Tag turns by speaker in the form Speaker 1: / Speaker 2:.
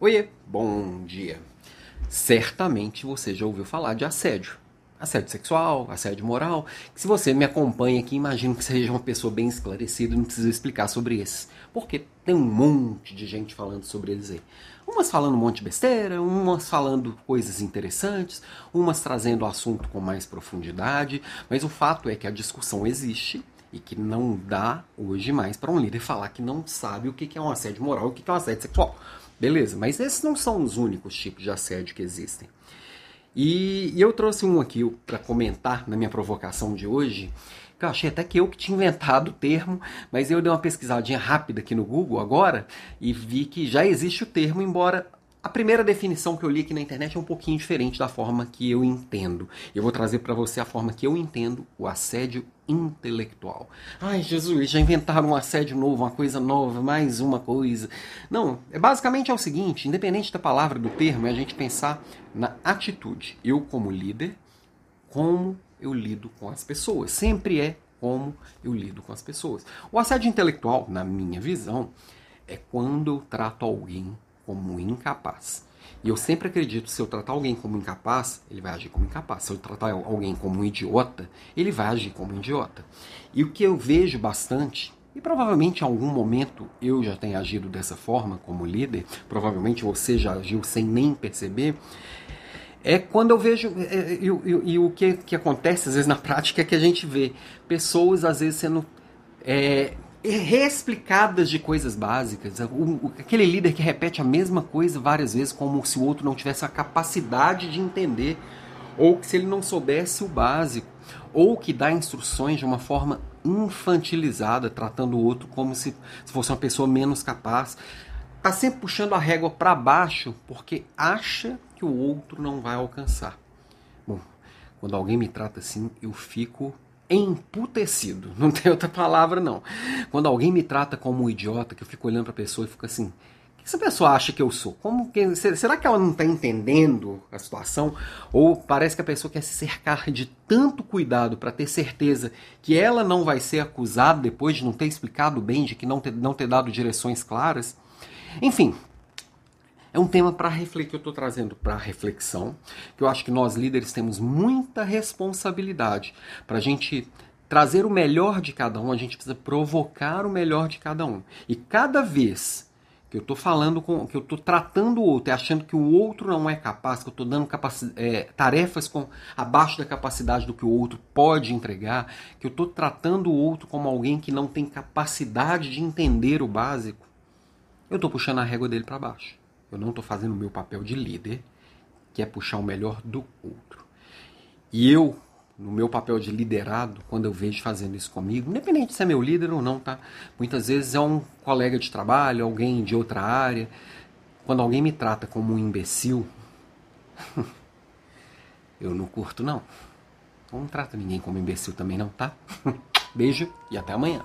Speaker 1: Oiê, bom dia. Certamente você já ouviu falar de assédio. Assédio sexual, assédio moral. Se você me acompanha aqui, imagino que seja uma pessoa bem esclarecida, não precisa explicar sobre esses. Porque tem um monte de gente falando sobre eles aí. Umas falando um monte de besteira, umas falando coisas interessantes, umas trazendo o assunto com mais profundidade, mas o fato é que a discussão existe e que não dá hoje mais para um líder falar que não sabe o que é um assédio moral e o que é um assédio sexual. Beleza, mas esses não são os únicos tipos de assédio que existem. E, e eu trouxe um aqui para comentar na minha provocação de hoje, que eu achei até que eu que tinha inventado o termo, mas eu dei uma pesquisadinha rápida aqui no Google agora e vi que já existe o termo, embora a primeira definição que eu li aqui na internet é um pouquinho diferente da forma que eu entendo. Eu vou trazer para você a forma que eu entendo o assédio intelectual. Ai, Jesus, já inventaram um assédio novo, uma coisa nova, mais uma coisa. Não, é basicamente é o seguinte, independente da palavra, do termo, é a gente pensar na atitude. Eu como líder, como eu lido com as pessoas. Sempre é como eu lido com as pessoas. O assédio intelectual, na minha visão, é quando eu trato alguém como incapaz. E eu sempre acredito, se eu tratar alguém como incapaz, ele vai agir como incapaz. Se eu tratar alguém como um idiota, ele vai agir como um idiota. E o que eu vejo bastante, e provavelmente em algum momento eu já tenho agido dessa forma como líder, provavelmente você já agiu sem nem perceber, é quando eu vejo. É, é, e o que, que acontece às vezes na prática é que a gente vê pessoas às vezes sendo. É, reexplicadas de coisas básicas. O, aquele líder que repete a mesma coisa várias vezes, como se o outro não tivesse a capacidade de entender, ou que se ele não soubesse o básico, ou que dá instruções de uma forma infantilizada, tratando o outro como se, se fosse uma pessoa menos capaz. Está sempre puxando a régua para baixo porque acha que o outro não vai alcançar. Bom, quando alguém me trata assim, eu fico emputecido. Não tem outra palavra, não. Quando alguém me trata como um idiota, que eu fico olhando para a pessoa e fico assim: o que essa pessoa acha que eu sou? Como que, será que ela não está entendendo a situação? Ou parece que a pessoa quer se cercar de tanto cuidado para ter certeza que ela não vai ser acusada depois de não ter explicado bem, de que não ter, não ter dado direções claras? Enfim, é um tema para refletir que eu estou trazendo para reflexão, que eu acho que nós líderes temos muita responsabilidade para a gente trazer o melhor de cada um, a gente precisa provocar o melhor de cada um. E cada vez que eu estou falando com, que eu estou tratando o outro, e achando que o outro não é capaz, que eu estou dando é, tarefas com abaixo da capacidade do que o outro pode entregar, que eu estou tratando o outro como alguém que não tem capacidade de entender o básico, eu estou puxando a régua dele para baixo. Eu não estou fazendo o meu papel de líder, que é puxar o melhor do outro. E eu, no meu papel de liderado, quando eu vejo fazendo isso comigo, independente se é meu líder ou não, tá? Muitas vezes é um colega de trabalho, alguém de outra área. Quando alguém me trata como um imbecil, eu não curto não. Não trata ninguém como imbecil também não, tá? Beijo e até amanhã.